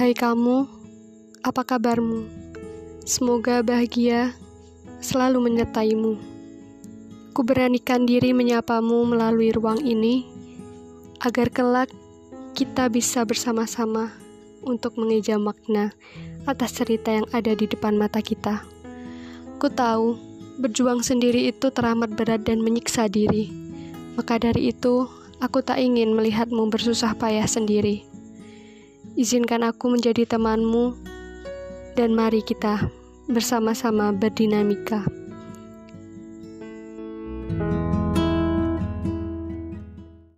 Hai kamu, apa kabarmu? Semoga bahagia selalu menyertaimu. Ku beranikan diri menyapamu melalui ruang ini, agar kelak kita bisa bersama-sama untuk mengeja makna atas cerita yang ada di depan mata kita. Ku tahu, berjuang sendiri itu teramat berat dan menyiksa diri. Maka dari itu, aku tak ingin melihatmu bersusah payah sendiri. Izinkan aku menjadi temanmu, dan mari kita bersama-sama berdinamika.